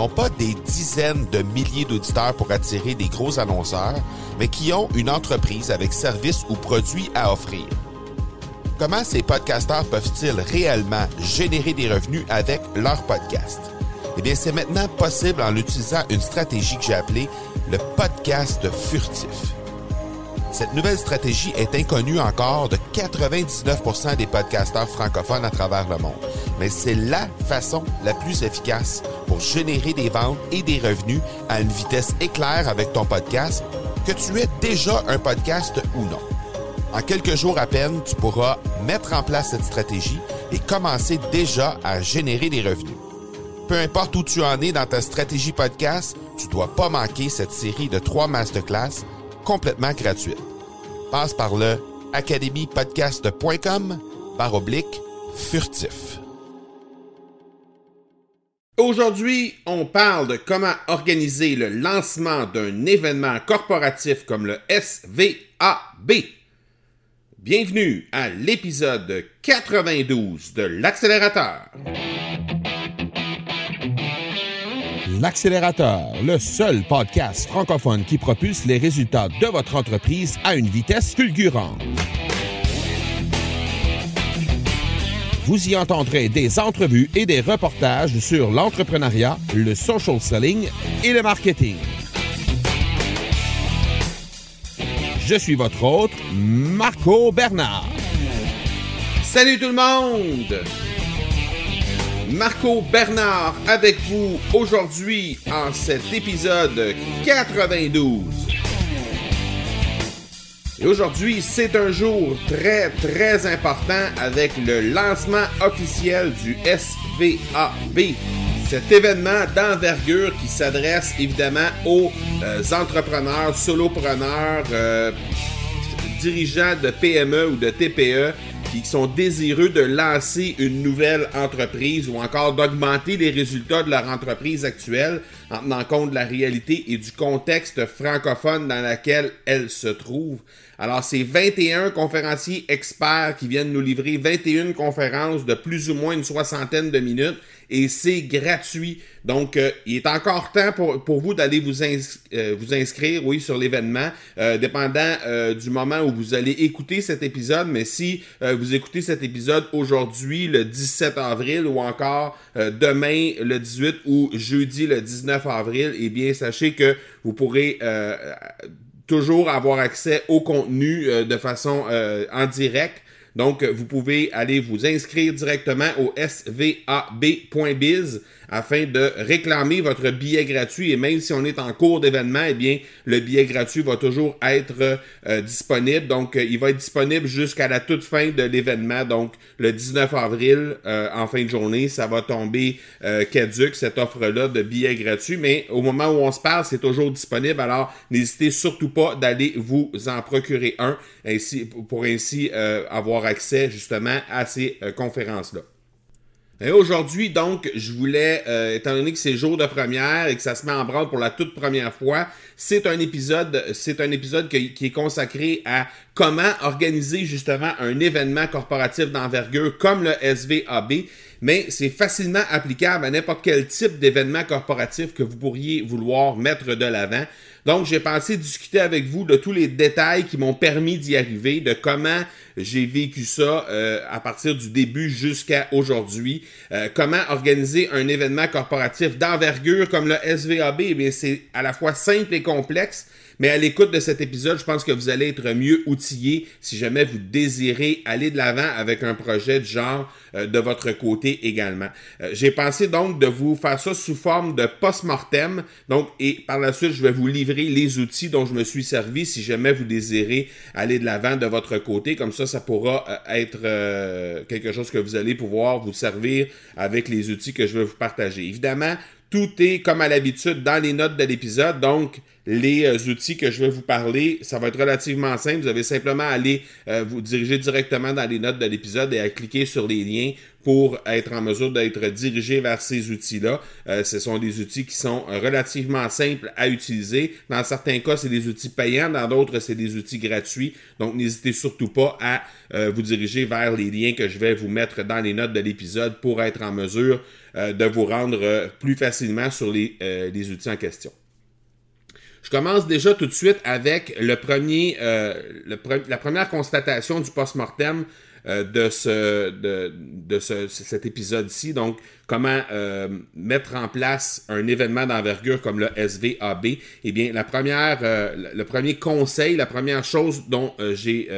n'ont pas des dizaines de milliers d'auditeurs pour attirer des gros annonceurs, mais qui ont une entreprise avec services ou produits à offrir. Comment ces podcasteurs peuvent-ils réellement générer des revenus avec leur podcast? Eh bien, c'est maintenant possible en utilisant une stratégie que j'ai appelée le podcast furtif. Cette nouvelle stratégie est inconnue encore de 99% des podcasteurs francophones à travers le monde, mais c'est la façon la plus efficace pour générer des ventes et des revenus à une vitesse éclair avec ton podcast, que tu aies déjà un podcast ou non. En quelques jours à peine, tu pourras mettre en place cette stratégie et commencer déjà à générer des revenus. Peu importe où tu en es dans ta stratégie podcast, tu dois pas manquer cette série de trois masterclass complètement gratuite. Passe par le academypodcast.com par oblique furtif. Aujourd'hui, on parle de comment organiser le lancement d'un événement corporatif comme le SVAB. Bienvenue à l'épisode 92 de l'accélérateur. L'accélérateur, le seul podcast francophone qui propulse les résultats de votre entreprise à une vitesse fulgurante. Vous y entendrez des entrevues et des reportages sur l'entrepreneuriat, le social selling et le marketing. Je suis votre hôte, Marco Bernard. Salut tout le monde! Marco Bernard avec vous aujourd'hui en cet épisode 92. Et aujourd'hui, c'est un jour très très important avec le lancement officiel du SVAB. Cet événement d'envergure qui s'adresse évidemment aux euh, entrepreneurs, solopreneurs, euh, dirigeants de PME ou de TPE qui sont désireux de lancer une nouvelle entreprise ou encore d'augmenter les résultats de leur entreprise actuelle en tenant compte de la réalité et du contexte francophone dans lequel elle se trouve. Alors, c'est 21 conférenciers experts qui viennent nous livrer 21 conférences de plus ou moins une soixantaine de minutes et c'est gratuit. Donc, euh, il est encore temps pour, vous d'aller vous, euh, vous inscrire, oui, sur l'événement, euh, dépendant du moment où vous allez écouter cet épisode. Mais si vous écoutez cet épisode aujourd'hui, le 17 avril, ou encore demain, le 18 ou jeudi, le 19 avril, eh bien, sachez que vous pourrez toujours avoir accès au contenu de façon en direct. Donc, vous pouvez aller vous inscrire directement au svab.biz afin de réclamer votre billet gratuit. Et même si on est en cours d'événement, eh bien, le billet gratuit va toujours être euh, disponible. Donc, euh, il va être disponible jusqu'à la toute fin de l'événement. Donc, le 19 avril, euh, en fin de journée, ça va tomber caduque, cette offre-là de billets gratuits. Mais au moment où on se parle, c'est toujours disponible. Alors, n'hésitez surtout pas d'aller vous en procurer un ainsi, pour ainsi avoir accès justement à ces conférences-là. Et aujourd'hui, donc, je voulais, euh, étant donné que c'est jour de première et que ça se met en branle pour la toute première fois, c'est un épisode, c'est un épisode qui, qui est consacré à comment organiser justement un événement corporatif d'envergure comme le SVAB mais c'est facilement applicable à n'importe quel type d'événement corporatif que vous pourriez vouloir mettre de l'avant. Donc, j'ai pensé discuter avec vous de tous les détails qui m'ont permis d'y arriver, de comment j'ai vécu ça euh, à partir du début jusqu'à aujourd'hui. Euh, comment organiser un événement corporatif d'envergure comme le SVAB, eh c'est à la fois simple et complexe. Mais à l'écoute de cet épisode, je pense que vous allez être mieux outillé si jamais vous désirez aller de l'avant avec un projet de genre euh, de votre côté également. Euh, j'ai pensé donc de vous faire ça sous forme de post-mortem. Donc, et par la suite, je vais vous livrer les outils dont je me suis servi si jamais vous désirez aller de l'avant de votre côté. Comme ça, ça pourra euh, être quelque chose que vous allez pouvoir vous servir avec les outils que je vais vous partager. Évidemment, tout est comme à l'habitude dans les notes de l'épisode. Donc, les euh, outils que je vais vous parler, ça va être relativement simple. Vous avez simplement à aller euh, vous diriger directement dans les notes de l'épisode et à cliquer sur les liens pour être en mesure d'être dirigé vers ces outils-là. Euh, ce sont des outils qui sont relativement simples à utiliser. Dans certains cas, c'est des outils payants, dans d'autres, c'est des outils gratuits. Donc, n'hésitez surtout pas à vous diriger vers les liens que je vais vous mettre dans les notes de l'épisode pour être en mesure de vous rendre plus facilement sur les, les outils en question. Je commence déjà tout de suite avec le premier, euh, la première constatation du post-mortem euh, de, ce, de, de ce, cet épisode-ci. Donc, comment euh, mettre en place un événement d'envergure comme le SVAB. Eh bien, la première, le premier conseil, la première chose dont j'ai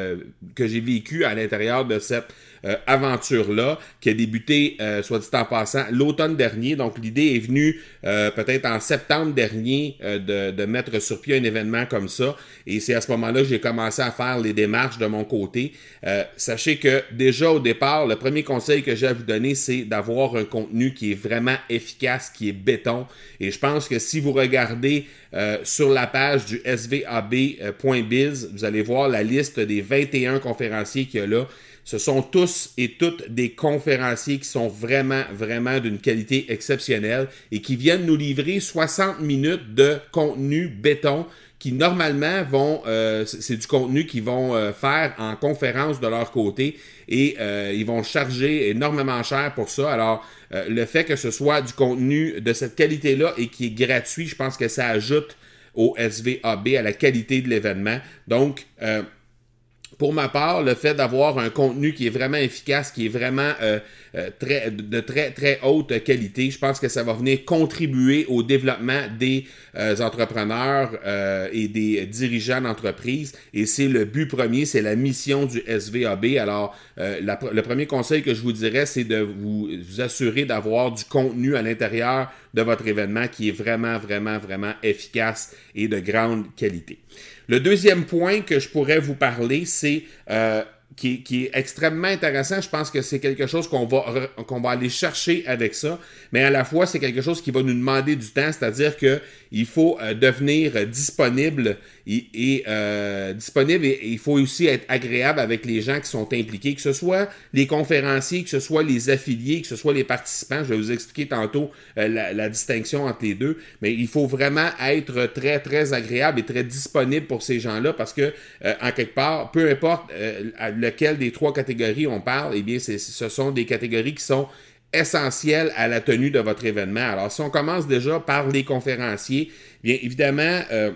que j'ai vécu à l'intérieur de cette euh, aventure-là, qui a débuté, euh, soit dit en passant, l'automne dernier. Donc, l'idée est venue euh, peut-être en septembre dernier de, de, mettre sur pied un événement comme ça. Et c'est à ce moment-là que j'ai commencé à faire les démarches de mon côté. sachez que déjà au départ, le premier conseil que j'ai à vous donner, c'est d'avoir un contenu qui est vraiment efficace, qui est béton. Et je pense que si vous regardez sur la page du svab.biz, vous allez voir la liste des 21 conférenciers qu'il y a là. Ce sont tous et toutes des conférenciers qui sont vraiment, vraiment d'une qualité exceptionnelle et qui viennent nous livrer 60 minutes de contenu béton qui normalement vont, euh, c'est du contenu qu'ils vont euh, faire en conférence de leur côté et euh, ils vont charger énormément cher pour ça. Alors, le fait que ce soit du contenu de cette qualité-là et qui est gratuit, je pense que ça ajoute au SVAB, à la qualité de l'événement. Donc, pour ma part, le fait d'avoir un contenu qui est vraiment efficace, qui est vraiment euh, euh, très, de très, très haute qualité, je pense que ça va venir contribuer au développement des euh, entrepreneurs et des dirigeants d'entreprise. Et c'est le but premier, c'est la mission du SVAB. Alors, le premier conseil que je vous dirais, c'est de vous assurer d'avoir du contenu à l'intérieur de votre événement qui est vraiment, vraiment, vraiment efficace et de grande qualité. Le deuxième point que je pourrais vous parler, c'est euh, qui, qui, est extrêmement intéressant. Je pense que c'est quelque chose qu'on va, qu'on va aller chercher avec ça, mais à la fois, c'est quelque chose qui va nous demander du temps, c'est-à-dire qu'il faut euh, devenir disponible et, euh, disponible et, il faut aussi être agréable avec les gens qui sont impliqués, que ce soit les conférenciers, que ce soit les affiliés, que ce soit les participants. Je vais vous expliquer tantôt euh, la, distinction entre les deux, mais il faut vraiment être très, très agréable et très disponible pour ces gens-là parce que, en quelque part, peu importe lequel des trois catégories on parle, eh bien, ce sont des catégories qui sont essentielles à la tenue de votre événement. Alors, si on commence déjà par les conférenciers, bien évidemment, euh,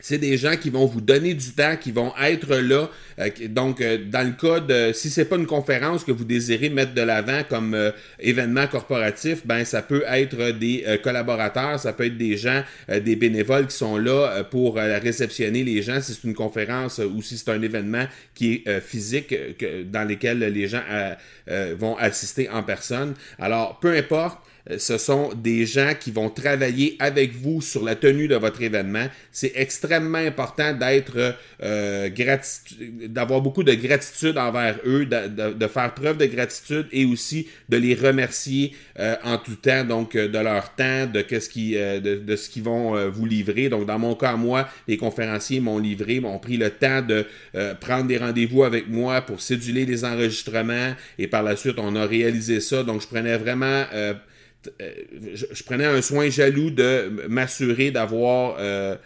c'est des gens qui vont vous donner du temps, qui vont être là. Euh, donc, euh, dans le cas de, si c'est pas une conférence que vous désirez mettre de l'avant comme euh, événement corporatif, ben ça peut être des collaborateurs, ça peut être des gens, des bénévoles qui sont là pour réceptionner les gens. Si c'est une conférence ou si c'est un événement qui est physique, dans lequel les gens vont assister en personne. Alors, peu importe. Euh, ce sont des gens qui vont travailler avec vous sur la tenue de votre événement. C'est extrêmement important d'être euh, d'avoir beaucoup de gratitude envers eux, de, faire preuve de gratitude et aussi de les remercier euh, en tout temps, donc de leur temps, de, ce qui, de, ce qu'ils vont vous livrer. Donc dans mon cas, moi, les conférenciers m'ont livré, m'ont pris le temps de prendre des rendez-vous avec moi pour céduler les enregistrements et par la suite, on a réalisé ça. Donc je prenais vraiment euh, je, prenais un soin jaloux de m'assurer d'avoir euh, euh,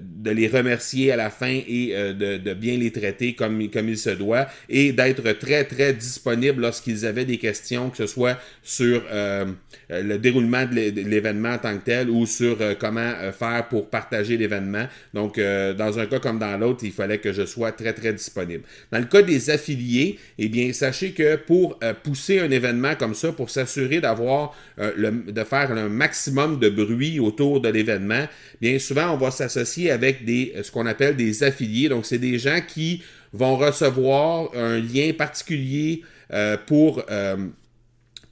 de les remercier à la fin et euh, de, bien les traiter comme, comme il se doit et d'être très, très disponible lorsqu'ils avaient des questions, que ce soit sur euh, le déroulement de l'événement en tant que tel ou sur comment faire pour partager l'événement. Donc, dans un cas comme dans l'autre, il fallait que je sois très, très disponible. Dans le cas des affiliés, eh bien, sachez que pour pousser un événement comme ça, pour s'assurer d'avoir, de faire un maximum de bruit autour de l'événement, bien souvent, on va s'associer avec des, ce qu'on appelle des affiliés. Donc, c'est des gens qui vont recevoir un lien particulier euh, pour euh,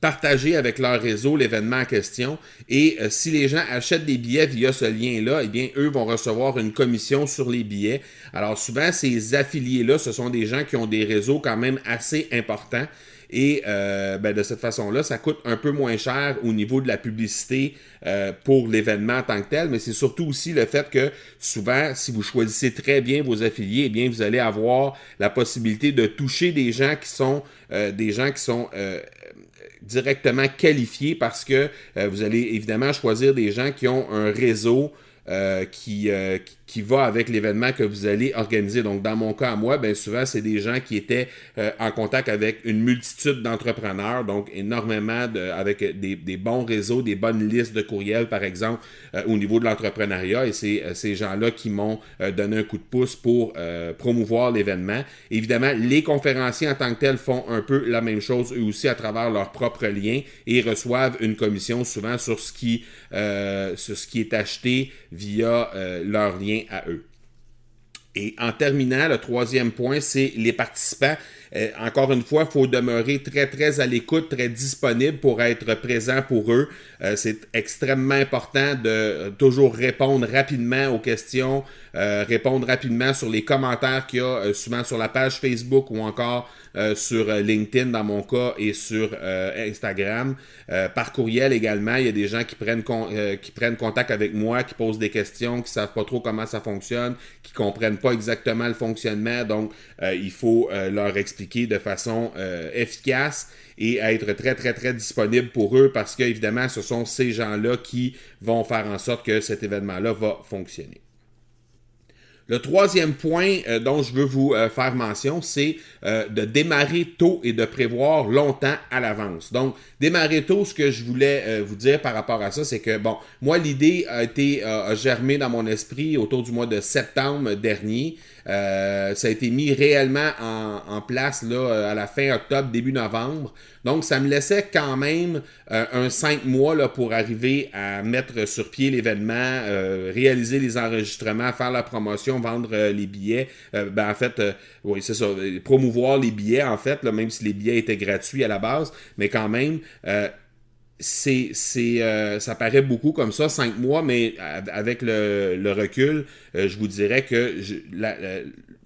partager avec leur réseau l'événement en question. Et euh, si les gens achètent des billets via ce lien-là, eh bien, eux vont recevoir une commission sur les billets. Alors, souvent, ces affiliés-là, ce sont des gens qui ont des réseaux quand même assez importants Et euh, ben, de cette façon-là, ça coûte un peu moins cher au niveau de la publicité euh, pour l'événement en tant que tel, mais c'est surtout aussi le fait que souvent, si vous choisissez très bien vos affiliés, eh bien, vous allez avoir la possibilité de toucher des gens qui sont des gens qui sont directement qualifiés parce que vous allez évidemment choisir des gens qui ont un réseau qui, qui va avec l'événement que vous allez organiser. Donc, dans mon cas à moi, bien souvent, c'est des gens qui étaient euh, en contact avec une multitude d'entrepreneurs, donc énormément de, avec des, bons réseaux, des bonnes listes de courriels, par exemple, euh, au niveau de l'entrepreneuriat. Et c'est euh, ces gens-là qui m'ont donné un coup de pouce pour promouvoir l'événement. Évidemment, les conférenciers en tant que tels font un peu la même chose, eux aussi, à travers leurs propres liens et reçoivent une commission souvent sur ce qui, sur ce qui est acheté via leurs à eux. Et en terminant, le troisième point, c'est les participants. Euh, encore une fois, il faut demeurer très, très à l'écoute, très disponible pour être présent pour eux. Euh, c'est extrêmement important de toujours répondre rapidement aux questions, euh, répondre rapidement sur les commentaires qu'il y a souvent sur la page Facebook ou encore euh, sur euh, LinkedIn dans mon cas et sur euh, Instagram. par courriel également, il y a des gens qui prennent, qui prennent contact avec moi, qui posent des questions, qui savent pas trop comment ça fonctionne, qui comprennent pas exactement le fonctionnement. Donc, il faut leur expliquer de façon efficace et être très, très, très disponible pour eux parce qu'évidemment, ce sont ces gens-là qui vont faire en sorte que cet événement-là va fonctionner. Le troisième point euh, dont je veux vous euh, faire mention, c'est euh, de démarrer tôt et de prévoir longtemps à l'avance. Donc, démarrer tôt, ce que je voulais vous dire par rapport à ça, c'est que, bon, moi, l'idée a été a germé dans mon esprit autour du mois de septembre dernier. Euh, ça a été mis réellement en, place là, à la fin octobre, début novembre. Donc, ça me laissait quand même euh, un cinq mois là, pour arriver à mettre sur pied l'événement, euh, réaliser les enregistrements, faire la promotion, vendre les billets. ben, en fait, oui, c'est ça, promouvoir les billets, en fait, là, même si les billets étaient gratuits à la base, mais quand même, c'est, c'est, euh, ça paraît beaucoup comme ça, cinq mois, mais avec le, recul, euh, je vous dirais que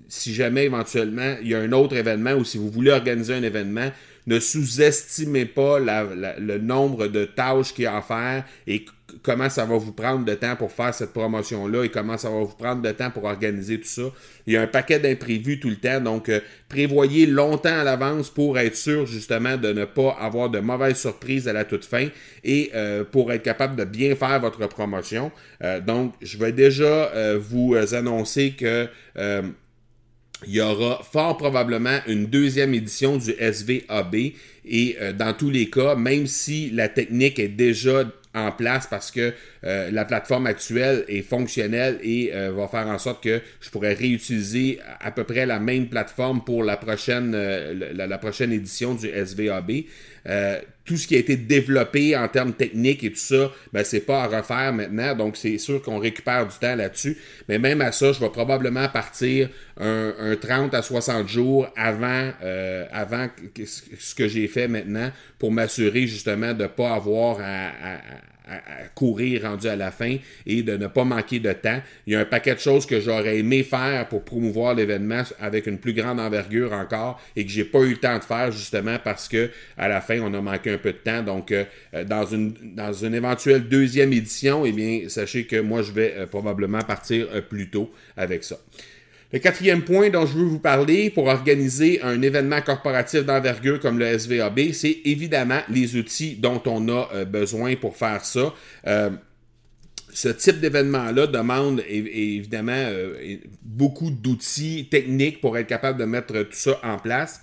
si jamais éventuellement il y a un autre événement ou si vous voulez organiser un événement, ne sous-estimez pas le nombre de tâches qu'il y a à faire et comment ça va vous prendre de temps pour faire cette promotion-là et comment ça va vous prendre de temps pour organiser tout ça. Il y a un paquet d'imprévus tout le temps, donc euh, prévoyez longtemps à l'avance pour être sûr justement de ne pas avoir de mauvaises surprises à la toute fin et euh, pour être capable de bien faire votre promotion. Euh, donc, je vais déjà vous annoncer que il y aura fort probablement une deuxième édition du SVAB et dans tous les cas, même si la technique est déjà en place parce que euh, la plateforme actuelle est fonctionnelle et euh, va faire en sorte que je pourrais réutiliser à peu près la même plateforme pour la prochaine, euh, la, prochaine édition du SVAB. Tout ce qui a été développé en termes techniques et tout ça, ben, c'est pas à refaire maintenant, donc c'est sûr qu'on récupère du temps là-dessus. Mais même à ça, je vais probablement partir un, 30 à 60 jours avant, avant ce que j'ai fait maintenant pour m'assurer justement de ne pas avoir à, courir rendu à la fin et de ne pas manquer de temps. Il y a un paquet de choses que j'aurais aimé faire pour promouvoir l'événement avec une plus grande envergure encore et que j'ai pas eu le temps de faire justement parce que à la fin on a manqué un peu de temps. Donc euh, dans une dans une éventuelle deuxième édition, eh bien sachez que moi je vais euh, probablement partir euh, plus tôt avec ça. Le quatrième point dont je veux vous parler pour organiser un événement corporatif d'envergure comme le SVAB, c'est évidemment les outils dont on a euh, besoin pour faire ça. Euh, ce type d'événement-là demande évidemment euh, beaucoup d'outils techniques pour être capable de mettre tout ça en place.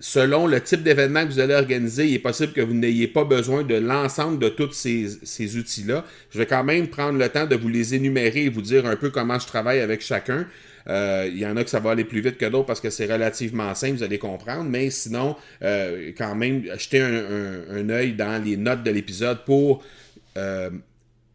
selon le type d'événement que vous allez organiser, il est possible que vous n'ayez pas besoin de l'ensemble de tous ces, ces outils-là. Je vais quand même prendre le temps de vous les énumérer et vous dire un peu comment je travaille avec chacun. Euh, il y en a que ça va aller plus vite que d'autres parce que c'est relativement simple, vous allez comprendre. Mais sinon, euh, quand même, jetez un, œil dans les notes de l'épisode pour euh,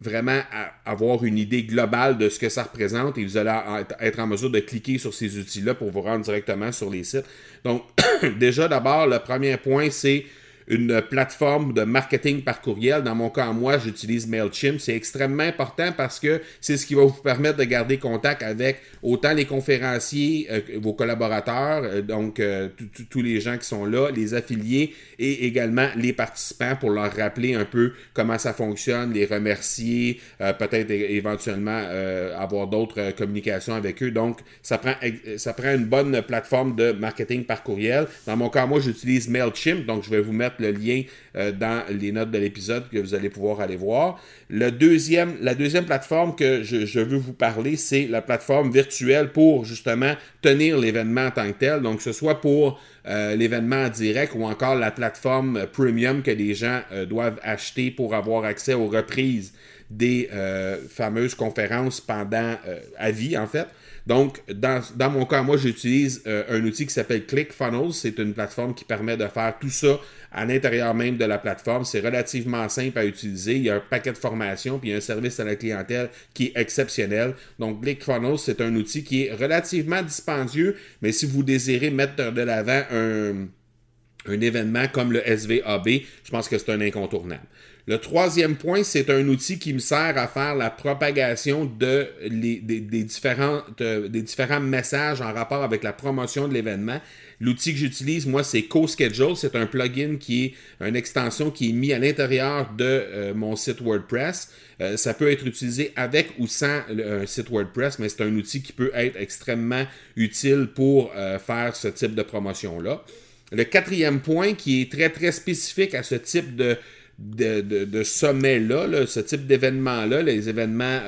vraiment avoir une idée globale de ce que ça représente et vous allez être en mesure de cliquer sur ces outils-là pour vous rendre directement sur les sites. Donc, déjà d'abord, le premier point, c'est une plateforme de marketing par courriel. Dans mon cas, moi, j'utilise MailChimp. C'est extrêmement important parce que c'est ce qui va vous permettre de garder contact avec autant les conférenciers, euh, vos collaborateurs, euh, donc euh, tous les gens qui sont là, les affiliés et également les participants pour leur rappeler un peu comment ça fonctionne, les remercier, peut-être éventuellement avoir d'autres communications avec eux. Donc, ça prend, ça prend une bonne plateforme de marketing par courriel. Dans mon cas, moi, j'utilise MailChimp, donc je vais vous mettre le lien euh, dans les notes de l'épisode que vous allez pouvoir aller voir. Le deuxième, la deuxième plateforme que je, veux vous parler, c'est la plateforme virtuelle pour justement tenir l'événement en tant que tel. Donc, ce soit pour euh, l'événement en direct ou encore la plateforme premium que les gens euh, doivent acheter pour avoir accès aux reprises des fameuses conférences pendant à vie, en fait. Donc, dans, mon cas, moi, j'utilise euh, un outil qui s'appelle ClickFunnels. C'est une plateforme qui permet de faire tout ça à l'intérieur même de la plateforme. C'est relativement simple à utiliser. Il y a un paquet de formations, puis il y a un service à la clientèle qui est exceptionnel. Donc, ClickFunnels, c'est un outil qui est relativement dispendieux, mais si vous désirez mettre de l'avant un, événement comme le SVAB, je pense que c'est un incontournable. Le troisième point, c'est un outil qui me sert à faire la propagation euh, des différents messages en rapport avec la promotion de l'événement. L'outil que j'utilise, moi, c'est CoSchedule. C'est un plugin qui est une extension qui est mis à l'intérieur de euh, mon site WordPress. Euh, ça peut être utilisé avec ou sans un site WordPress, mais c'est un outil qui peut être extrêmement utile pour faire ce type de promotion-là. Le quatrième point qui est très, très spécifique à ce type de, de, de, sommet-là, ce type d'événement-là, les événements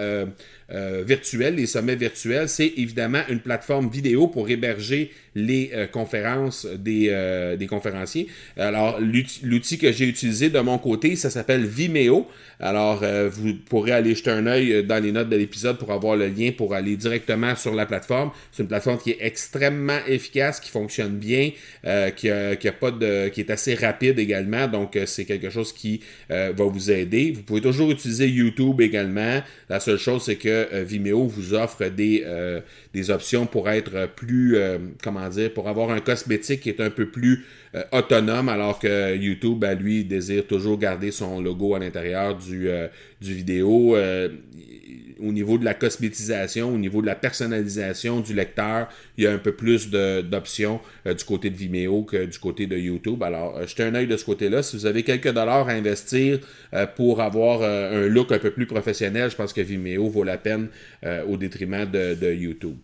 euh, euh, virtuels, les sommets virtuels, c'est évidemment une plateforme vidéo pour héberger les euh, conférences des, euh, des, conférenciers. Alors, l'outil que j'ai utilisé de mon côté, ça s'appelle Vimeo. Alors, euh, vous pourrez aller jeter un œil dans les notes de l'épisode pour avoir le lien pour aller directement sur la plateforme. C'est une plateforme qui est extrêmement efficace, qui fonctionne bien, qui, a, qui, a, pas de, qui est assez rapide également. Donc, c'est quelque chose qui va vous aider. Vous pouvez toujours utiliser YouTube également. La seule chose, c'est que Vimeo vous offre des, des options pour être plus, comment dire, pour avoir un cosmétique qui est un peu plus euh, autonome, alors que YouTube, ben, lui, désire toujours garder son logo à l'intérieur du, euh, vidéo. Euh, au niveau de la cosmétisation, au niveau de la personnalisation du lecteur, il y a un peu plus d'options du côté de Vimeo que du côté de YouTube. Alors, jetez un œil de ce côté-là. Si vous avez quelques dollars à investir pour avoir un look un peu plus professionnel, je pense que Vimeo vaut la au détriment de, de YouTube.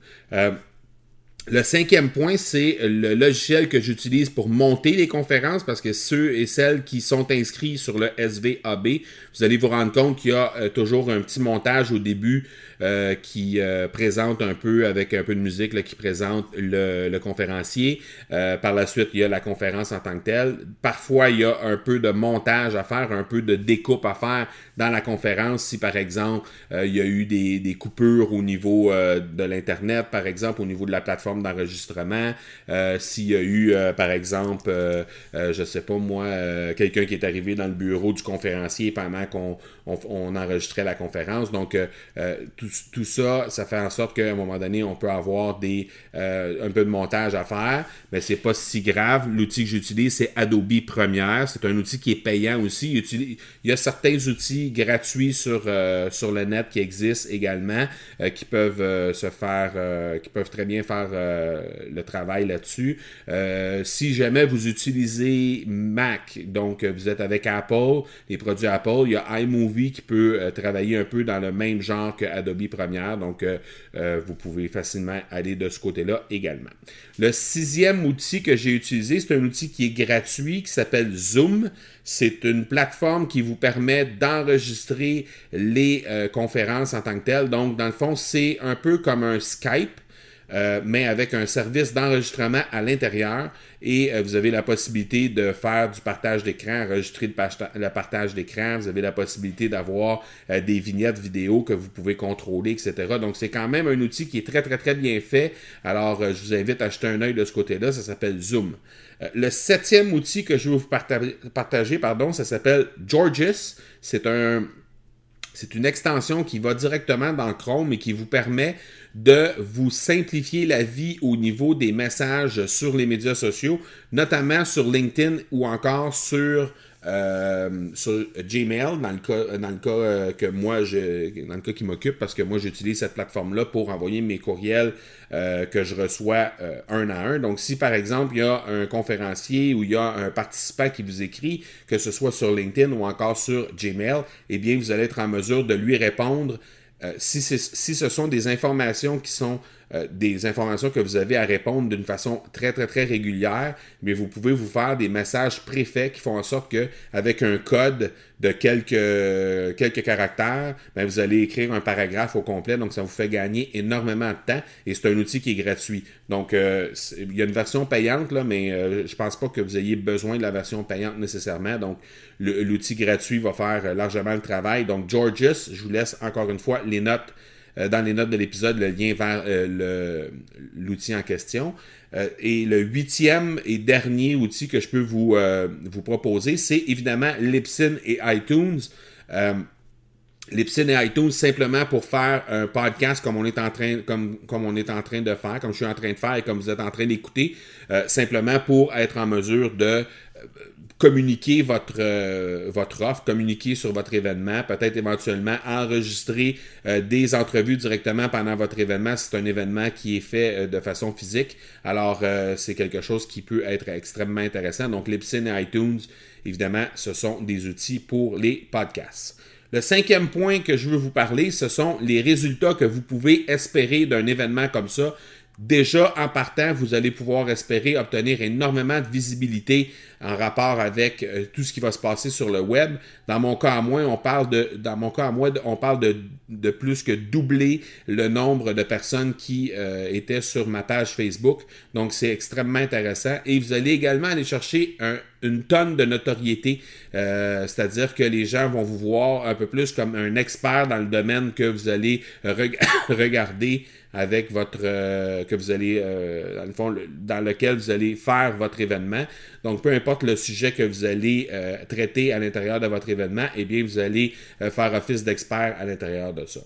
Le cinquième point, c'est le logiciel que j'utilise pour monter les conférences parce que ceux et celles qui sont inscrits sur le SVAB, vous allez vous rendre compte qu'il y a euh, toujours un petit montage au début euh, qui euh, présente un peu avec un peu de musique là, qui présente le, conférencier. par la suite, il y a la conférence en tant que telle. Parfois, il y a un peu de montage à faire, un peu de découpe à faire dans la conférence. Si par exemple, il y a eu des, des coupures au niveau de l'Internet, par exemple, au niveau de la plateforme d'enregistrement, s'il y a eu, par exemple, je sais pas moi, quelqu'un qui est arrivé dans le bureau du conférencier pendant qu'on on, enregistrait la conférence. Donc, euh, euh, tout, ça, ça fait en sorte qu'à un moment donné, on peut avoir euh, un peu de montage à faire, mais c'est pas si grave. L'outil que j'utilise, c'est Adobe Premiere. C'est un outil qui est payant aussi. Il, y a certains outils gratuits sur, sur le net qui existent également, qui peuvent se faire, qui peuvent très bien faire le travail là-dessus. si jamais vous utilisez Mac, donc vous êtes avec Apple, les produits Apple, il y a iMovie qui peut euh, travailler un peu dans le même genre que Adobe Premiere. Donc, euh, euh, vous pouvez facilement aller de ce côté-là également. Le sixième outil que j'ai utilisé, c'est un outil qui est gratuit qui s'appelle Zoom. C'est une plateforme qui vous permet d'enregistrer les conférences en tant que telles. Donc, dans le fond, c'est un peu comme un Skype. Mais avec un service d'enregistrement à l'intérieur et euh, vous avez la possibilité de faire du partage d'écran, enregistrer le, partage d'écran. Vous avez la possibilité d'avoir euh, des vignettes vidéo que vous pouvez contrôler, etc. Donc, c'est quand même un outil qui est très, très, très bien fait. Alors, euh, je vous invite à jeter un œil de ce côté-là. Ça s'appelle Zoom. le septième outil que je vais vous partager, pardon, ça s'appelle Georges. C'est un C'est une extension qui va directement dans Chrome et qui vous permet de vous simplifier la vie au niveau des messages sur les médias sociaux, notamment sur LinkedIn ou encore sur euh, sur Gmail, dans le cas, euh, que moi, je, dans le cas qui m'occupe, parce que moi, j'utilise cette plateforme-là pour envoyer mes courriels euh, que je reçois un à un. Donc, si par exemple, il y a un conférencier ou il y a un participant qui vous écrit, que ce soit sur LinkedIn ou encore sur Gmail, eh bien, vous allez être en mesure de lui répondre si, ce sont des informations qui sont euh, des informations que vous avez à répondre d'une façon très, très, très régulière, mais vous pouvez vous faire des messages préfaits qui font en sorte que, avec un code de quelques, quelques caractères, ben, vous allez écrire un paragraphe au complet, donc ça vous fait gagner énormément de temps et c'est un outil qui est gratuit. Donc, euh, il y a une version payante, là, mais euh, je pense pas que vous ayez besoin de la version payante nécessairement. Donc, l'outil gratuit va faire largement le travail. Donc, Georges, je vous laisse encore une fois les notes euh, dans les notes de l'épisode le lien vers euh, l'outil en question. Euh, et le huitième et dernier outil que je peux vous, vous proposer, c'est évidemment Libsyn et iTunes. Libsyn et iTunes simplement pour faire un podcast comme on est en train comme, comme on est en train de faire, comme je suis en train de faire et comme vous êtes en train d'écouter, simplement pour être en mesure de communiquer votre, euh, votre offre, communiquer sur votre événement, peut-être éventuellement enregistrer euh, des entrevues directement pendant votre événement c'est un événement qui est fait euh, de façon physique. Alors, c'est quelque chose qui peut être extrêmement intéressant. Donc, Libsyn et iTunes, évidemment, ce sont des outils pour les podcasts. Le cinquième point que je veux vous parler, ce sont les résultats que vous pouvez espérer d'un événement comme ça. Déjà, en partant, vous allez pouvoir espérer obtenir énormément de visibilité en rapport avec euh, tout ce qui va se passer sur le web. Dans mon cas à moi, on parle de, dans mon cas à moi, on parle de, plus que doubler le nombre de personnes qui euh, étaient sur ma page Facebook. Donc, c'est extrêmement intéressant. Et vous allez également aller chercher une tonne de notoriété, euh, c'est-à-dire que les gens vont vous voir un peu plus comme un expert dans le domaine que vous allez regarder avec votre euh, que vous allez euh, dans le fond dans lequel vous allez faire votre événement. Donc peu importe le sujet que vous allez euh, traiter à l'intérieur de votre événement, eh bien vous allez faire office d'expert à l'intérieur de ça.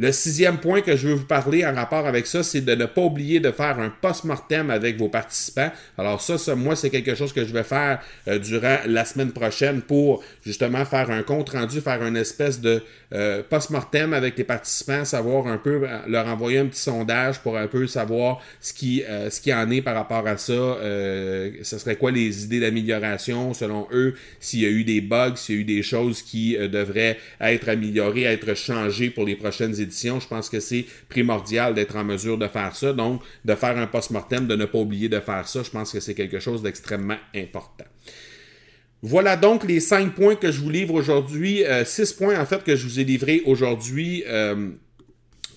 Le sixième point que je veux vous parler en rapport avec ça, c'est de ne pas oublier de faire un post-mortem avec vos participants. Alors ça, moi, c'est quelque chose que je vais faire euh, durant la semaine prochaine pour justement faire un compte rendu, faire une espèce de euh, post-mortem avec les participants, savoir un peu, euh, leur envoyer un petit sondage pour un peu savoir ce qui, ce qui en est par rapport à ça. ce serait quoi les idées d'amélioration selon eux, s'il y a eu des bugs, s'il y a eu des choses qui devraient être améliorées, être changées pour les prochaines éditions je pense que c'est primordial d'être en mesure de faire ça. Donc, de faire un post-mortem, de ne pas oublier de faire ça, je pense que c'est quelque chose d'extrêmement important. Voilà donc les cinq points que je vous livre aujourd'hui. Euh, six points en fait que je vous ai livrés aujourd'hui. Euh,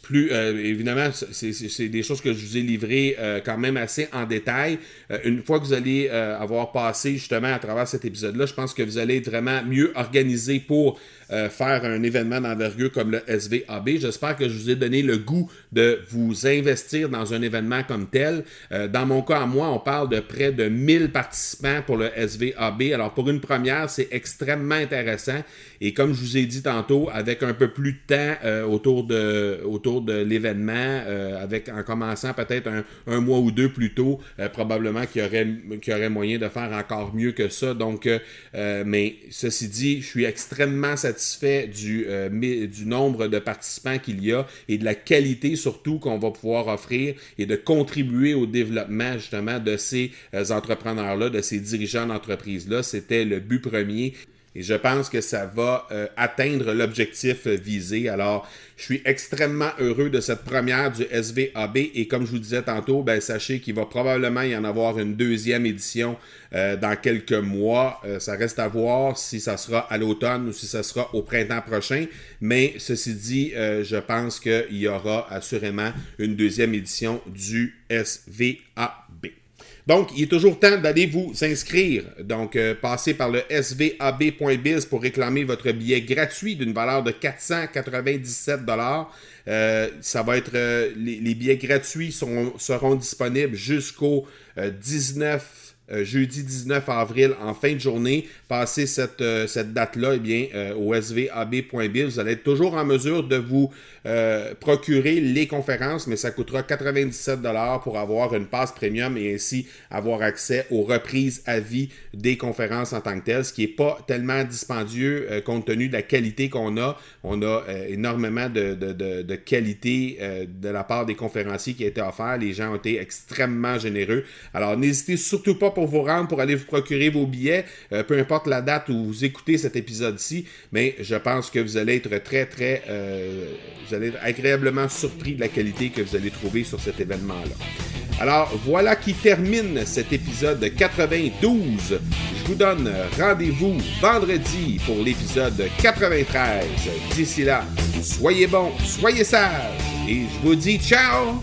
plus euh, évidemment, c'est des choses que je vous ai livrées quand même assez en détail. une fois que vous allez avoir passé justement à travers cet épisode-là, je pense que vous allez être vraiment mieux organisé pour euh, faire un événement d'envergure comme le SVAB. J'espère que je vous ai donné le goût de vous investir dans un événement comme tel. Euh, dans mon cas, à moi, on parle de près de 1000 participants pour le SVAB. Alors, pour une première, c'est extrêmement intéressant. Et comme je vous ai dit tantôt, avec un peu plus de temps euh, autour de, autour de l'événement, avec en commençant peut-être un, mois ou deux plus tôt, probablement qu'il y, aurait, qu'il y aurait moyen de faire encore mieux que ça. Donc, mais ceci dit, je suis extrêmement satisfait satisfait du, euh, du nombre de participants qu'il y a et de la qualité surtout qu'on va pouvoir offrir et de contribuer au développement justement de ces euh, entrepreneurs-là, de ces dirigeants d'entreprise-là. C'était le but premier. Et je pense que ça va euh, atteindre l'objectif visé. Alors, je suis extrêmement heureux de cette première du SVAB. Et comme je vous disais tantôt, ben, sachez qu'il va probablement y en avoir une deuxième édition euh, dans quelques mois. Euh, ça reste à voir si ça sera à l'automne ou si ça sera au printemps prochain. Mais ceci dit, je pense qu'il y aura assurément une deuxième édition du SVAB. Donc, il est toujours temps d'aller vous inscrire. Donc, euh, passez par le svab.biz pour réclamer votre billet gratuit d'une valeur de 497 euh, ça va être euh, les, billets gratuits seront disponibles jusqu'au 19 euh, jeudi 19 avril en fin de journée. Passez cette, euh, cette date-là, eh bien, euh, au svab.bill, vous allez être toujours en mesure de vous procurer les conférences, mais ça coûtera 97 pour avoir une passe premium et ainsi avoir accès aux reprises à vie des conférences en tant que telles, ce qui n'est pas tellement dispendieux compte tenu de la qualité qu'on a. On a énormément de, de, de, qualité de la part des conférenciers qui a été offert. Les gens ont été extrêmement généreux. Alors, n'hésitez surtout pas pour vous rendre, pour aller vous procurer vos billets, euh, peu importe la date où vous écoutez cet épisode-ci, mais je pense que vous allez être très, très, euh, vous allez être agréablement surpris de la qualité que vous allez trouver sur cet événement-là. Alors voilà qui termine cet épisode 92. Je vous donne rendez-vous vendredi pour l'épisode 93. D'ici là, soyez bons, soyez sages et je vous dis ciao